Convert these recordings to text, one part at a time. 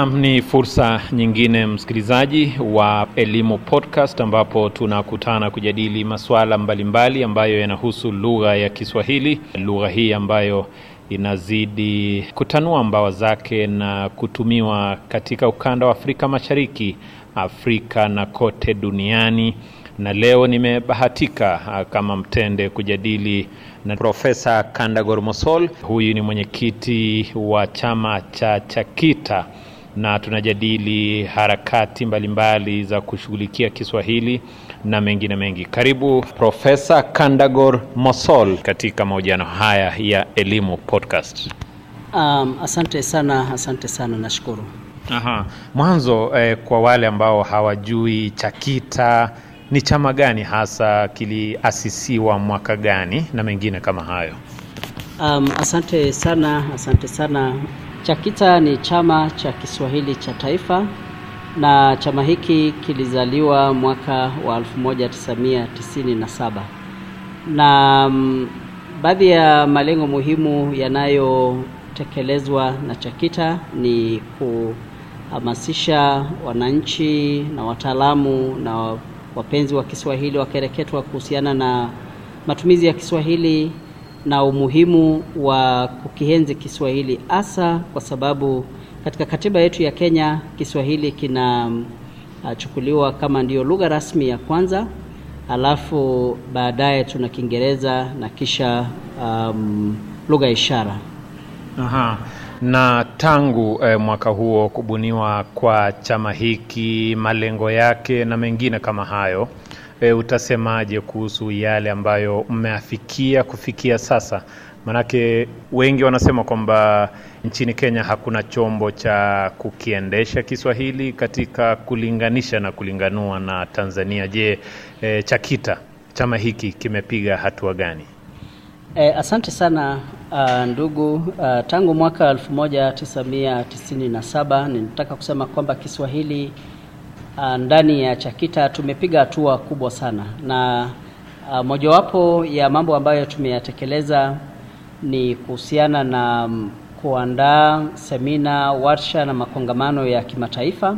Nam, ni fursa nyingine msikilizaji wa Elimu Podcast, ambapo tunakutana kujadili masuala mbalimbali ambayo yanahusu lugha ya Kiswahili, lugha hii ambayo inazidi kutanua mbawa zake na kutumiwa katika ukanda wa Afrika Mashariki, Afrika na kote duniani. Na leo nimebahatika ah, kama mtende kujadili na Profesa Kandagor Mosol. Huyu ni mwenyekiti wa chama cha Chakita na tunajadili harakati mbalimbali za kushughulikia Kiswahili na mengine mengi. Karibu Profesa Kandagor Mosol katika mahojiano haya ya Elimu Podcast. Um, asante sana, asante sana, nashukuru. Aha. Mwanzo eh, kwa wale ambao hawajui Chakita ni chama gani hasa, kiliasisiwa mwaka gani na mengine kama hayo? Um, asante sana, asante sana. Chakita ni chama cha Kiswahili cha taifa na chama hiki kilizaliwa mwaka wa 1997 na um, baadhi ya malengo muhimu yanayotekelezwa na Chakita ni kuhamasisha wananchi na wataalamu na wapenzi wa Kiswahili wakereketwa kuhusiana na matumizi ya Kiswahili na umuhimu wa kukienzi Kiswahili hasa kwa sababu katika katiba yetu ya Kenya Kiswahili kinachukuliwa kama ndiyo lugha rasmi ya kwanza, alafu baadaye tuna Kiingereza na kisha um, lugha ya ishara. Aha. Na tangu eh, mwaka huo kubuniwa kwa chama hiki, malengo yake na mengine kama hayo, eh, utasemaje kuhusu yale ambayo mmeafikia kufikia sasa? Manake wengi wanasema kwamba nchini Kenya hakuna chombo cha kukiendesha Kiswahili katika kulinganisha na kulinganua na Tanzania. Je, e, Chakita chama hiki kimepiga hatua gani? E, asante sana uh, ndugu uh, tangu mwaka 1997 ninataka kusema kwamba Kiswahili ndani ya Chakita tumepiga hatua kubwa sana, na uh, mojawapo ya mambo ambayo tumeyatekeleza ni kuhusiana na um, kuandaa semina, warsha na makongamano ya kimataifa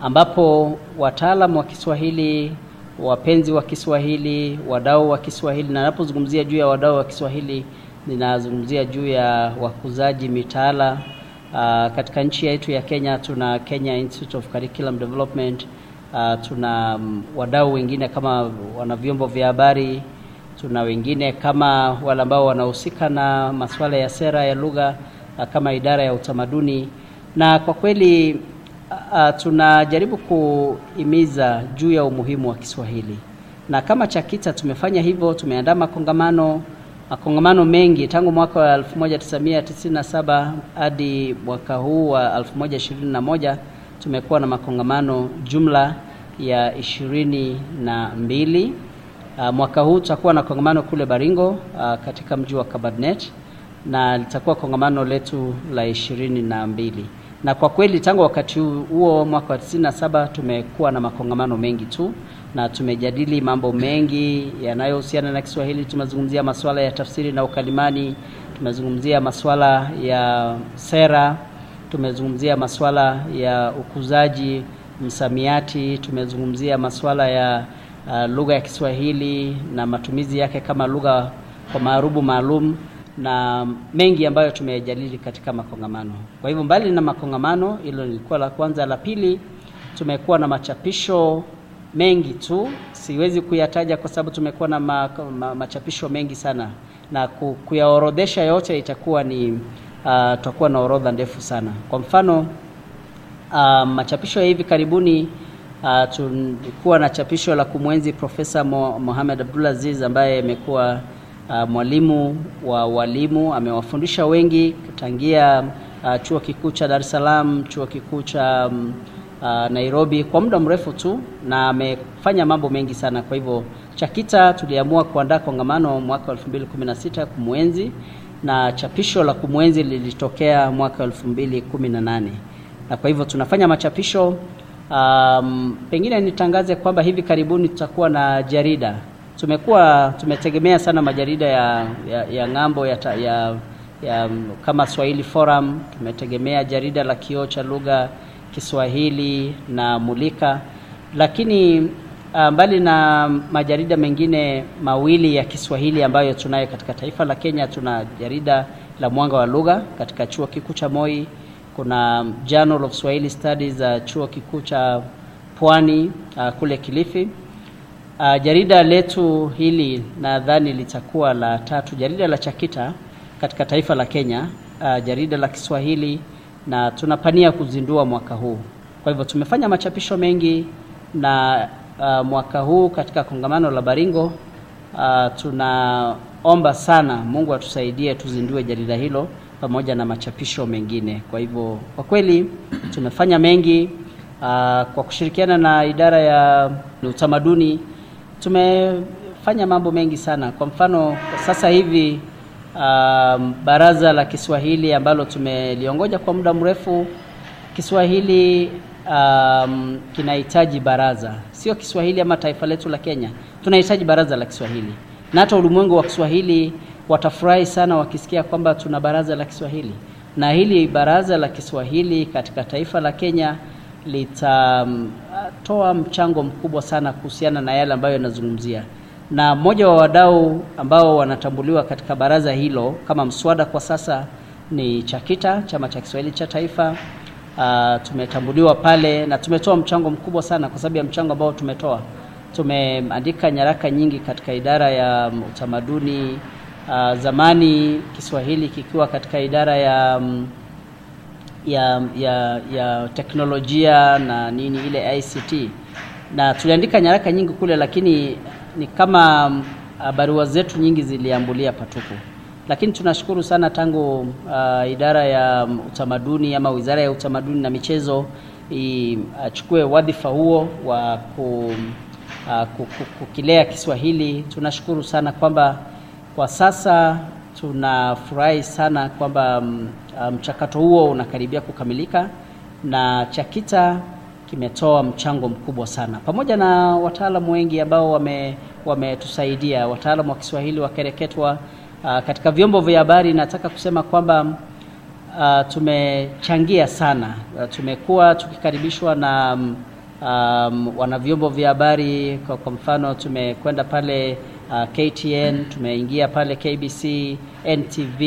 ambapo wataalamu wa Kiswahili wapenzi wa Kiswahili, wadau wa Kiswahili, na ninapozungumzia juu ya wadau wa Kiswahili ninazungumzia juu ya wakuzaji mitaala. Uh, katika nchi yetu ya Kenya tuna Kenya Institute of Curriculum Development. Uh, tuna um, wadau wengine kama wana vyombo vya habari, tuna wengine kama wale ambao wanahusika na masuala ya sera ya lugha uh, kama idara ya utamaduni, na kwa kweli Uh, tunajaribu kuhimiza juu ya umuhimu wa Kiswahili na kama Chakita tumefanya hivyo. Tumeandaa makongamano makongamano mengi tangu mwaka wa 1997 hadi mwaka huu wa 2021 tumekuwa na makongamano jumla ya ishirini na mbili. Uh, mwaka huu tutakuwa na kongamano kule Baringo uh, katika mji wa Kabarnet na litakuwa kongamano letu la ishirini na mbili na kwa kweli tangu wakati huo mwaka wa 97 tumekuwa na makongamano mengi tu na tumejadili mambo mengi yanayohusiana na Kiswahili. Tumezungumzia masuala ya tafsiri na ukalimani, tumezungumzia masuala ya sera, tumezungumzia masuala ya ukuzaji msamiati, tumezungumzia masuala ya uh, lugha ya Kiswahili na matumizi yake kama lugha kwa maarubu maalum na mengi ambayo tumejadili katika makongamano. Kwa hivyo mbali na makongamano, hilo lilikuwa la kwanza. La pili, tumekuwa na machapisho mengi tu, siwezi kuyataja kwa sababu tumekuwa na ma, ma, machapisho mengi sana, na ku, kuyaorodhesha yote itakuwa ni uh, tutakuwa na orodha ndefu sana. Kwa mfano uh, machapisho ya hivi karibuni Uh, tulikuwa na chapisho la kumwenzi Profesa Mo, Mohamed Abdulaziz ambaye amekuwa uh, mwalimu wa walimu, amewafundisha wengi tangia uh, chuo kikuu cha Dar es Salaam, chuo kikuu cha um, uh, Nairobi kwa muda mrefu tu, na amefanya mambo mengi sana. Kwa hivyo CHAKITA tuliamua kuandaa kongamano mwaka 2016 kumwenzi na chapisho la kumwenzi lilitokea mwaka 2018 na kwa hivyo tunafanya machapisho Um, pengine nitangaze kwamba hivi karibuni tutakuwa na jarida. Tumekuwa tumetegemea sana majarida ya, ya, ya ng'ambo ya, ya, ya kama Swahili Forum, tumetegemea jarida la kioo cha lugha Kiswahili na Mulika, lakini uh, mbali na majarida mengine mawili ya Kiswahili ambayo tunayo katika taifa la Kenya, tuna jarida la Mwanga wa Lugha katika chuo kikuu cha Moi. Kuna Journal of Swahili Studies za chuo kikuu cha Pwani uh, kule Kilifi. Uh, jarida letu hili nadhani litakuwa la tatu, jarida la CHAKITA katika taifa la Kenya, uh, jarida la Kiswahili na tunapania kuzindua mwaka huu. Kwa hivyo tumefanya machapisho mengi na uh, mwaka huu katika kongamano la Baringo uh, tunaomba sana Mungu atusaidie tuzindue jarida hilo pamoja na machapisho mengine. Kwa hivyo kwa kweli tumefanya mengi uh, kwa kushirikiana na idara ya utamaduni tumefanya mambo mengi sana. Kwa mfano sasa hivi um, baraza la Kiswahili ambalo tumeliongoja kwa muda mrefu, Kiswahili um, kinahitaji baraza, sio Kiswahili ama taifa letu la Kenya, tunahitaji baraza la Kiswahili. Na hata ulimwengu wa Kiswahili watafurahi sana wakisikia kwamba tuna baraza la Kiswahili, na hili baraza la Kiswahili katika taifa la Kenya litatoa mchango mkubwa sana kuhusiana na yale ambayo yanazungumzia, na mmoja wa wadau ambao wanatambuliwa katika baraza hilo kama mswada kwa sasa ni CHAKITA, chama cha Kiswahili cha taifa. Uh, tumetambuliwa pale na tumetoa mchango mkubwa sana. Kwa sababu ya mchango ambao tumetoa, tumeandika nyaraka nyingi katika idara ya utamaduni Uh, zamani Kiswahili kikiwa katika idara ya, ya, ya, ya teknolojia na nini ile ICT, na tuliandika nyaraka nyingi kule, lakini ni kama uh, barua zetu nyingi ziliambulia patupu. Lakini tunashukuru sana tangu uh, idara ya utamaduni ama wizara ya utamaduni na michezo achukue uh, wadhifa huo wa ku, uh, kukilea Kiswahili. Tunashukuru sana kwamba kwa sasa tunafurahi sana kwamba mchakato um, huo unakaribia kukamilika na CHAKITA kimetoa mchango mkubwa sana, pamoja na wataalamu wengi ambao wame wametusaidia, wataalamu wa Kiswahili wakereketwa uh, katika vyombo vya habari. Nataka kusema kwamba uh, tumechangia sana uh, tumekuwa tukikaribishwa na um, wana vyombo vya habari kwa, kwa mfano tumekwenda pale Uh, KTN tumeingia pale KBC, NTV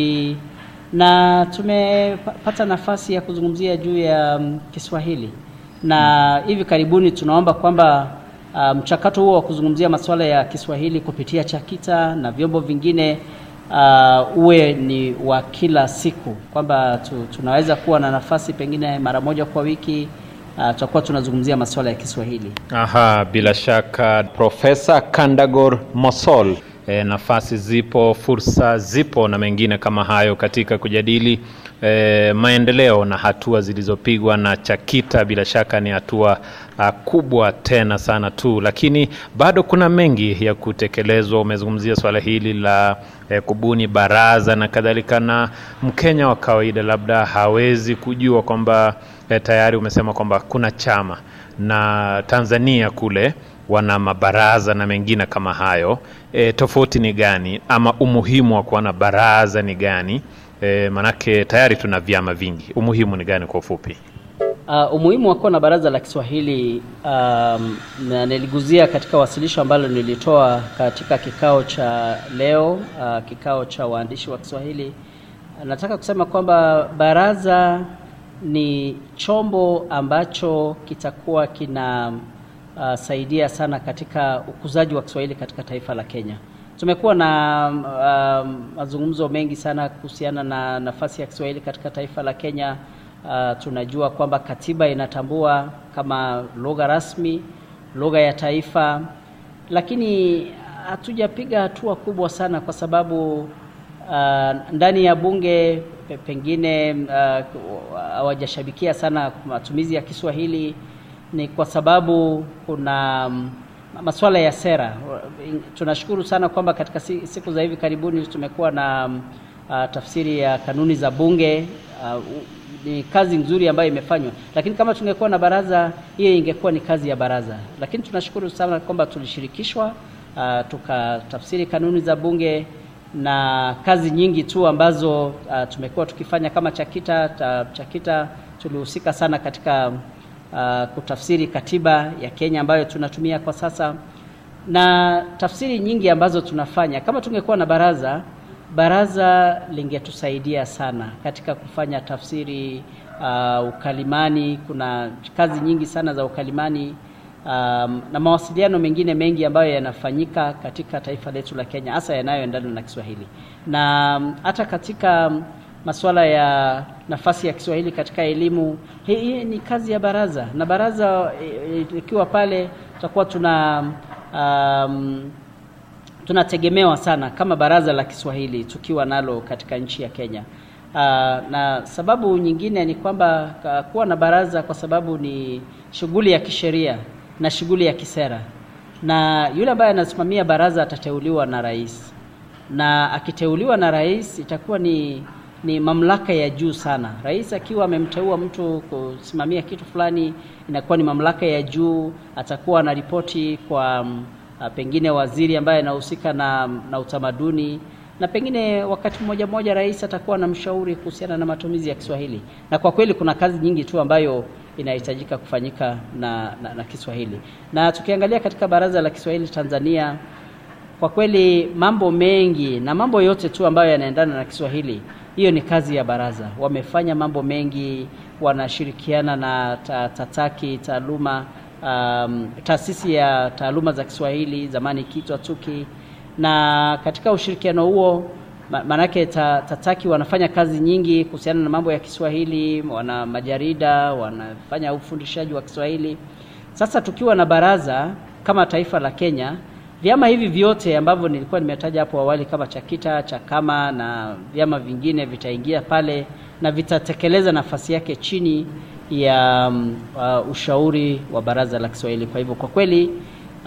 na tumepata nafasi ya kuzungumzia juu ya um, Kiswahili. Na hivi karibuni tunaomba kwamba mchakato um, huo wa kuzungumzia masuala ya Kiswahili kupitia CHAKITA na vyombo vingine uh, uwe ni wa kila siku, kwamba tu, tunaweza kuwa na nafasi pengine mara moja kwa wiki Uh, tutakuwa tunazungumzia masuala ya Kiswahili. Aha, bila shaka Profesa Kandagor Mosol, e, nafasi zipo, fursa zipo na mengine kama hayo katika kujadili e, maendeleo na hatua zilizopigwa na CHAKITA. Bila shaka ni hatua a, kubwa tena sana tu, lakini bado kuna mengi ya kutekelezwa. Umezungumzia swala hili la e, kubuni baraza na kadhalika, na Mkenya wa kawaida labda hawezi kujua kwamba e, tayari umesema kwamba kuna chama na Tanzania kule wana mabaraza na mengine kama hayo. E, tofauti ni gani ama umuhimu wa kuwa na baraza ni gani? E, manake tayari tuna vyama vingi, umuhimu ni gani kwa ufupi? Uh, umuhimu wa kuwa na baraza la Kiswahili um, niliguzia katika wasilisho ambalo nilitoa katika kikao cha leo uh, kikao cha waandishi wa Kiswahili. Nataka kusema kwamba baraza ni chombo ambacho kitakuwa kina uh, saidia sana katika ukuzaji wa Kiswahili katika taifa la Kenya. Tumekuwa na uh, mazungumzo mengi sana kuhusiana na nafasi ya Kiswahili katika taifa la Kenya. uh, tunajua kwamba katiba inatambua kama lugha rasmi, lugha ya taifa, lakini hatujapiga hatua kubwa sana kwa sababu uh, ndani ya bunge pengine hawajashabikia uh, sana matumizi ya Kiswahili ni kwa sababu kuna mm, masuala ya sera. Tunashukuru sana kwamba katika siku za hivi karibuni tumekuwa na mm, uh, tafsiri ya kanuni za bunge uh, ni kazi nzuri ambayo imefanywa, lakini kama tungekuwa na baraza, hiyo ingekuwa ni kazi ya baraza. Lakini tunashukuru sana kwamba tulishirikishwa, uh, tukatafsiri kanuni za bunge na kazi nyingi tu ambazo uh, tumekuwa tukifanya kama Chakita. Ta, Chakita tulihusika sana katika uh, kutafsiri katiba ya Kenya ambayo tunatumia kwa sasa na tafsiri nyingi ambazo tunafanya. Kama tungekuwa na baraza, baraza lingetusaidia sana katika kufanya tafsiri uh, ukalimani. Kuna kazi nyingi sana za ukalimani um, na mawasiliano mengine mengi ambayo yanafanyika katika taifa letu la Kenya, hasa yanayoendana na Kiswahili na um, hata katika um, masuala ya nafasi ya Kiswahili katika elimu. Hii, ni kazi ya baraza, na baraza eh, ikiwa pale tutakuwa tuna um, tunategemewa sana kama baraza la Kiswahili tukiwa nalo katika nchi ya Kenya. Uh, na sababu nyingine ni kwamba kuwa na baraza kwa sababu ni shughuli ya kisheria na shughuli ya kisera, na yule ambaye anasimamia baraza atateuliwa na rais, na akiteuliwa na rais itakuwa ni ni mamlaka ya juu sana. Rais akiwa amemteua mtu kusimamia kitu fulani, inakuwa ni mamlaka ya juu. Atakuwa na ripoti kwa mm, ah, pengine waziri ambaye anahusika na, na utamaduni na pengine wakati mmoja mmoja rais atakuwa na mshauri kuhusiana na matumizi ya Kiswahili, na kwa kweli kuna kazi nyingi tu ambayo inahitajika kufanyika na, na, na Kiswahili. Na tukiangalia katika Baraza la Kiswahili Tanzania, kwa kweli mambo mengi na mambo yote tu ambayo yanaendana na Kiswahili, hiyo ni kazi ya baraza. Wamefanya mambo mengi, wanashirikiana na ta, TATAKI taaluma um, taasisi ya taaluma za Kiswahili zamani ikiitwa TUKI, na katika ushirikiano huo maanake ta, TATAKI wanafanya kazi nyingi kuhusiana na mambo ya Kiswahili, wana majarida, wanafanya ufundishaji wa Kiswahili. Sasa tukiwa na baraza kama taifa la Kenya, vyama hivi vyote ambavyo nilikuwa nimetaja hapo awali kama Chakita, Chakama na vyama vingine vitaingia pale na vitatekeleza nafasi yake chini ya um, uh, ushauri wa baraza la Kiswahili. Kwa hivyo kwa kweli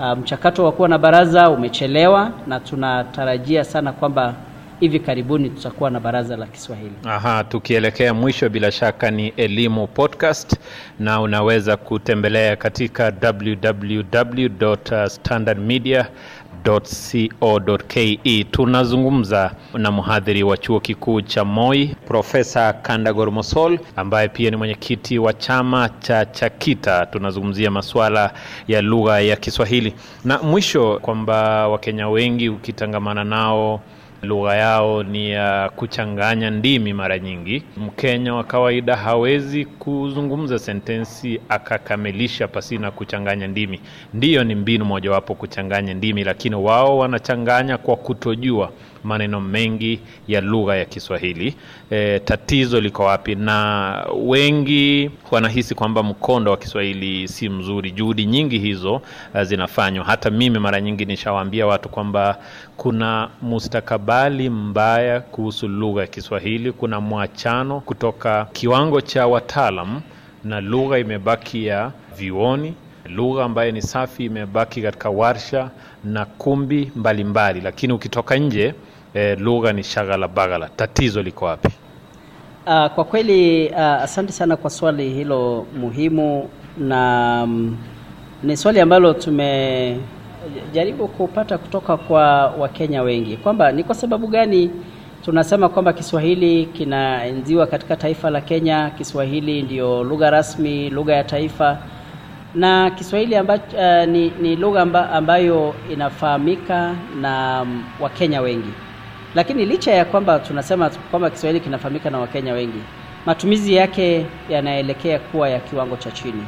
mchakato mchakato wa kuwa na baraza umechelewa na tunatarajia sana kwamba hivi karibuni tutakuwa na baraza la Kiswahili. Aha, tukielekea mwisho, bila shaka ni Elimu Podcast, na unaweza kutembelea katika www.standardmedia.co.ke. Tunazungumza na mhadhiri wa chuo kikuu cha Moi, Profesa Kandagor Mosol ambaye pia ni mwenyekiti wa chama cha Chakita. Tunazungumzia masuala ya lugha ya Kiswahili, na mwisho kwamba Wakenya wengi ukitangamana nao lugha yao ni ya kuchanganya ndimi. Mara nyingi Mkenya wa kawaida hawezi kuzungumza sentensi akakamilisha pasina kuchanganya ndimi. Ndiyo, ni mbinu mojawapo kuchanganya ndimi, lakini wao wanachanganya kwa kutojua maneno mengi ya lugha ya Kiswahili. E, tatizo liko wapi? Na wengi wanahisi kwamba mkondo wa Kiswahili si mzuri. Juhudi nyingi hizo uh, zinafanywa. Hata mimi mara nyingi nishawaambia watu kwamba kuna mustakabali mbaya kuhusu lugha ya Kiswahili. Kuna mwachano kutoka kiwango cha wataalam na lugha imebaki ya vioni lugha ambayo ni safi imebaki katika warsha na kumbi mbalimbali mbali. Lakini ukitoka nje eh, lugha ni shagala bagala. Tatizo liko wapi? Uh, kwa kweli uh, asante sana kwa swali hilo muhimu na um, ni swali ambalo tumejaribu kupata kutoka kwa Wakenya wengi kwamba ni kwa sababu gani tunasema kwamba Kiswahili kinaenziwa katika taifa la Kenya. Kiswahili ndio lugha rasmi, lugha ya taifa na Kiswahili amba, uh, ni, ni lugha amba, ambayo inafahamika na um, Wakenya wengi lakini licha ya kwamba tunasema kwamba Kiswahili kinafahamika na Wakenya wengi, matumizi yake yanaelekea kuwa ya kiwango cha chini,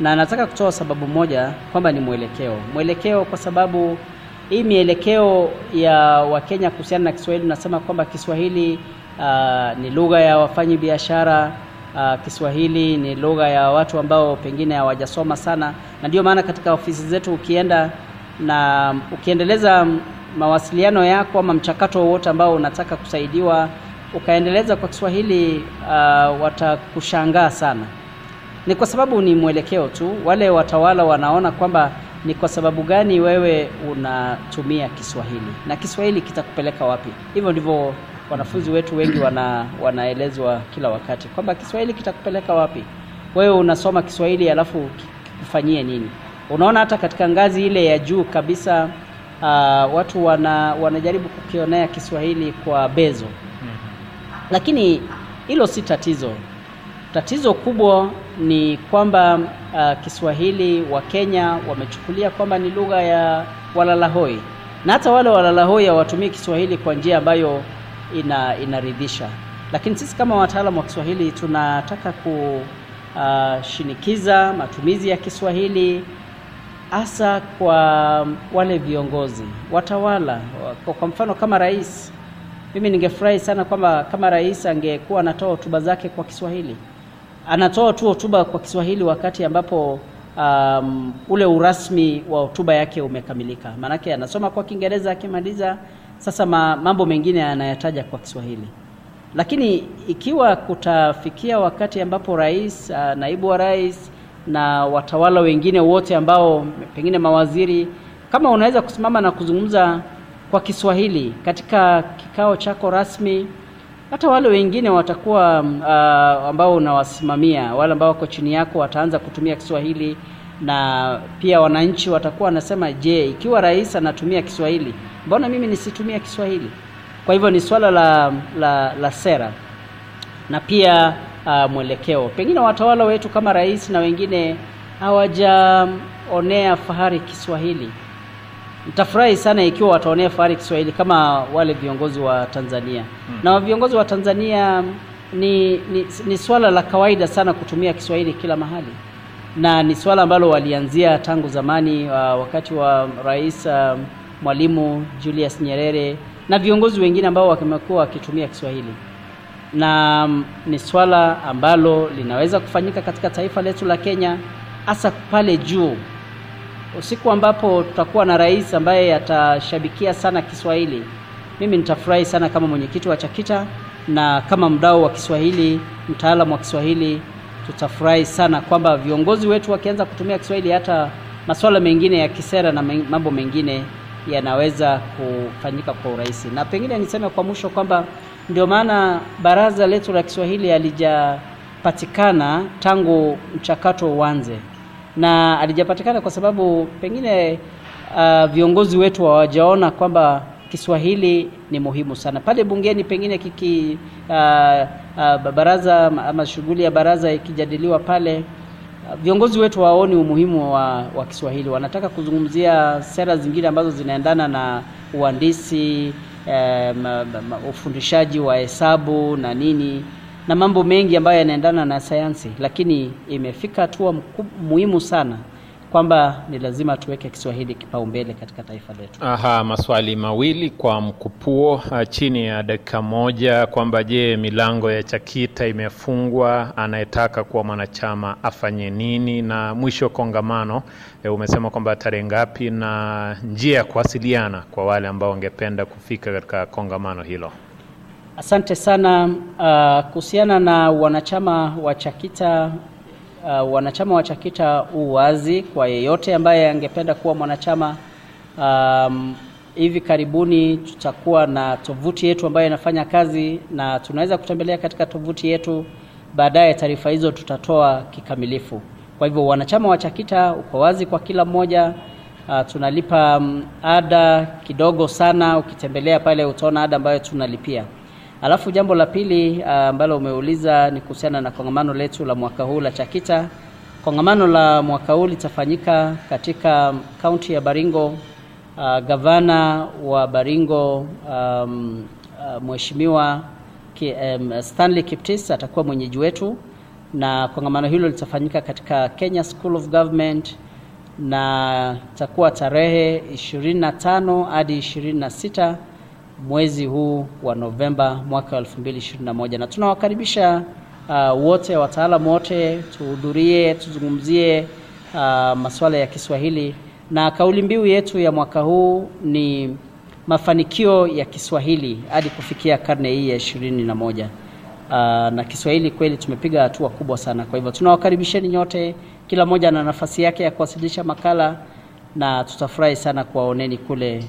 na nataka kutoa sababu moja kwamba ni mwelekeo. Mwelekeo kwa sababu hii mielekeo ya Wakenya kuhusiana na Kiswahili, nasema kwamba Kiswahili uh, ni lugha ya wafanyi biashara uh, Kiswahili ni lugha ya watu ambao pengine hawajasoma sana, na ndio maana katika ofisi zetu ukienda na ukiendeleza mawasiliano yako ama mchakato wowote ambao unataka kusaidiwa ukaendeleza kwa Kiswahili uh, watakushangaa sana. Ni kwa sababu ni mwelekeo tu. Wale watawala wanaona kwamba ni kwa sababu gani wewe unatumia Kiswahili na Kiswahili kitakupeleka wapi. Hivyo ndivyo wanafunzi wetu wengi wana, wanaelezwa kila wakati kwamba Kiswahili kitakupeleka wapi. Wewe unasoma Kiswahili alafu kikufanyie nini? Unaona hata katika ngazi ile ya juu kabisa uh, watu wana, wanajaribu kukionea Kiswahili kwa bezo lakini hilo si tatizo. Tatizo kubwa ni kwamba uh, Kiswahili wa Kenya wamechukulia kwamba ni lugha ya walalahoi, na hata wale walalahoi hawatumii Kiswahili kwa njia ambayo ina, inaridhisha. Lakini sisi kama wataalamu wa Kiswahili tunataka kushinikiza matumizi ya Kiswahili hasa kwa wale viongozi watawala, kwa, mfano kama rais mimi ningefurahi sana kwamba kama rais angekuwa anatoa hotuba zake kwa Kiswahili. Anatoa tu hotuba kwa Kiswahili wakati ambapo um, ule urasmi wa hotuba yake umekamilika. Maanake anasoma kwa Kiingereza akimaliza, sasa ma, mambo mengine anayataja kwa Kiswahili. Lakini ikiwa kutafikia wakati ambapo rais, uh, naibu wa rais na watawala wengine wote ambao pengine mawaziri, kama unaweza kusimama na kuzungumza kwa Kiswahili katika kikao chako rasmi, hata wale wengine watakuwa uh, ambao unawasimamia, wale ambao wako chini yako wataanza kutumia Kiswahili, na pia wananchi watakuwa wanasema, je, ikiwa rais anatumia Kiswahili, mbona mimi nisitumia Kiswahili? Kwa hivyo ni swala la, la, la sera na pia uh, mwelekeo. Pengine watawala wetu kama rais na wengine hawajaonea fahari Kiswahili. Nitafurahi sana ikiwa wataonea fahari Kiswahili kama wale viongozi wa Tanzania hmm. Na viongozi wa Tanzania ni, ni, ni swala la kawaida sana kutumia Kiswahili kila mahali, na ni swala ambalo walianzia tangu zamani uh, wakati wa Rais uh, Mwalimu Julius Nyerere na viongozi wengine ambao wamekuwa wakitumia Kiswahili, na ni swala ambalo linaweza kufanyika katika taifa letu la Kenya, hasa pale juu usiku ambapo tutakuwa na rais ambaye atashabikia sana Kiswahili, mimi nitafurahi sana kama mwenyekiti wa CHAKITA na kama mdau wa Kiswahili, mtaalamu wa Kiswahili, tutafurahi sana kwamba viongozi wetu wakianza kutumia Kiswahili, hata masuala mengine ya kisera na mambo mengine yanaweza kufanyika kwa urahisi. Na pengine niseme kwa mwisho kwamba ndio maana baraza letu la Kiswahili halijapatikana tangu mchakato uanze na alijapatikana kwa sababu pengine uh, viongozi wetu hawajaona kwamba Kiswahili ni muhimu sana pale bungeni. Pengine kiki uh, uh, baraza ama shughuli ya baraza ikijadiliwa pale, uh, viongozi wetu waoni umuhimu wa, wa Kiswahili. Wanataka kuzungumzia sera zingine ambazo zinaendana na uhandisi, um, ufundishaji wa hesabu na nini na mambo mengi ambayo yanaendana na sayansi, lakini imefika hatua muhimu sana kwamba ni lazima tuweke Kiswahili kipaumbele katika taifa letu. Aha, maswali mawili kwa mkupuo uh, chini ya dakika moja, kwamba je, milango ya CHAKITA imefungwa? Anayetaka kuwa mwanachama afanye nini? Na mwisho kongamano, e, umesema kwamba tarehe ngapi na njia ya kuwasiliana kwa wale ambao wangependa kufika katika kongamano hilo? Asante sana. Uh, kuhusiana na wanachama wa CHAKITA uh, wanachama wa CHAKITA uwazi wazi kwa yeyote ambaye angependa kuwa mwanachama. Um, hivi karibuni tutakuwa na tovuti yetu ambayo inafanya kazi na tunaweza kutembelea katika tovuti yetu. Baadaye taarifa hizo tutatoa kikamilifu. Kwa hivyo wanachama wa CHAKITA uko wazi kwa kila mmoja. Uh, tunalipa um, ada kidogo sana. Ukitembelea pale utaona ada ambayo tunalipia. Alafu jambo la pili ambalo uh, umeuliza ni kuhusiana na kongamano letu la mwaka huu la CHAKITA. Kongamano la mwaka huu litafanyika katika kaunti ya Baringo. Uh, gavana wa Baringo um, uh, Mheshimiwa um, Stanley Kiptis atakuwa mwenyeji wetu, na kongamano hilo litafanyika katika Kenya School of Government na itakuwa tarehe 25 hadi 26 mwezi huu wa Novemba mwaka 2021 na tunawakaribisha uh, wote wataalamu wote tuhudhurie, tuzungumzie uh, masuala ya Kiswahili, na kauli mbiu yetu ya mwaka huu ni mafanikio ya Kiswahili hadi kufikia karne hii ya ishirini na moja. Uh, na Kiswahili kweli tumepiga hatua kubwa sana. Kwa hivyo tunawakaribisheni nyote, kila mmoja na nafasi yake ya kuwasilisha makala, na tutafurahi sana kuwaoneni kule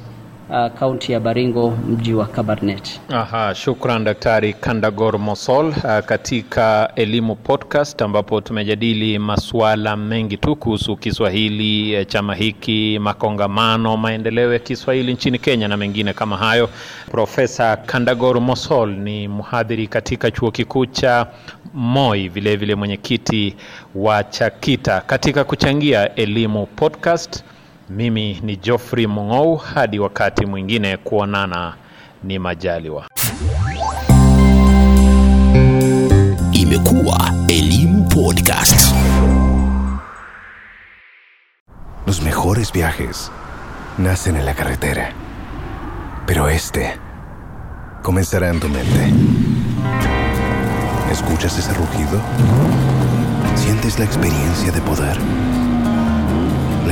kaunti uh, ya Baringo, mji wa Kabarnet. Aha, shukran Daktari Kandagor Mosol uh, katika Elimu Podcast ambapo tumejadili masuala mengi tu kuhusu Kiswahili, chama hiki, makongamano, maendeleo ya Kiswahili nchini Kenya na mengine kama hayo. Profesa Kandagor Mosol ni mhadhiri katika chuo kikuu cha Moi, vilevile mwenyekiti wa CHAKITA katika kuchangia Elimu Podcast. Mimi ni Geoffrey Mung'ou, hadi wakati mwingine, kuonana ni majaliwa. Imekuwa Elimu Podcast. Los mejores viajes nacen en la carretera, pero este comenzará en tu mente. ¿Escuchas ese rugido? ¿Sientes la experiencia de poder?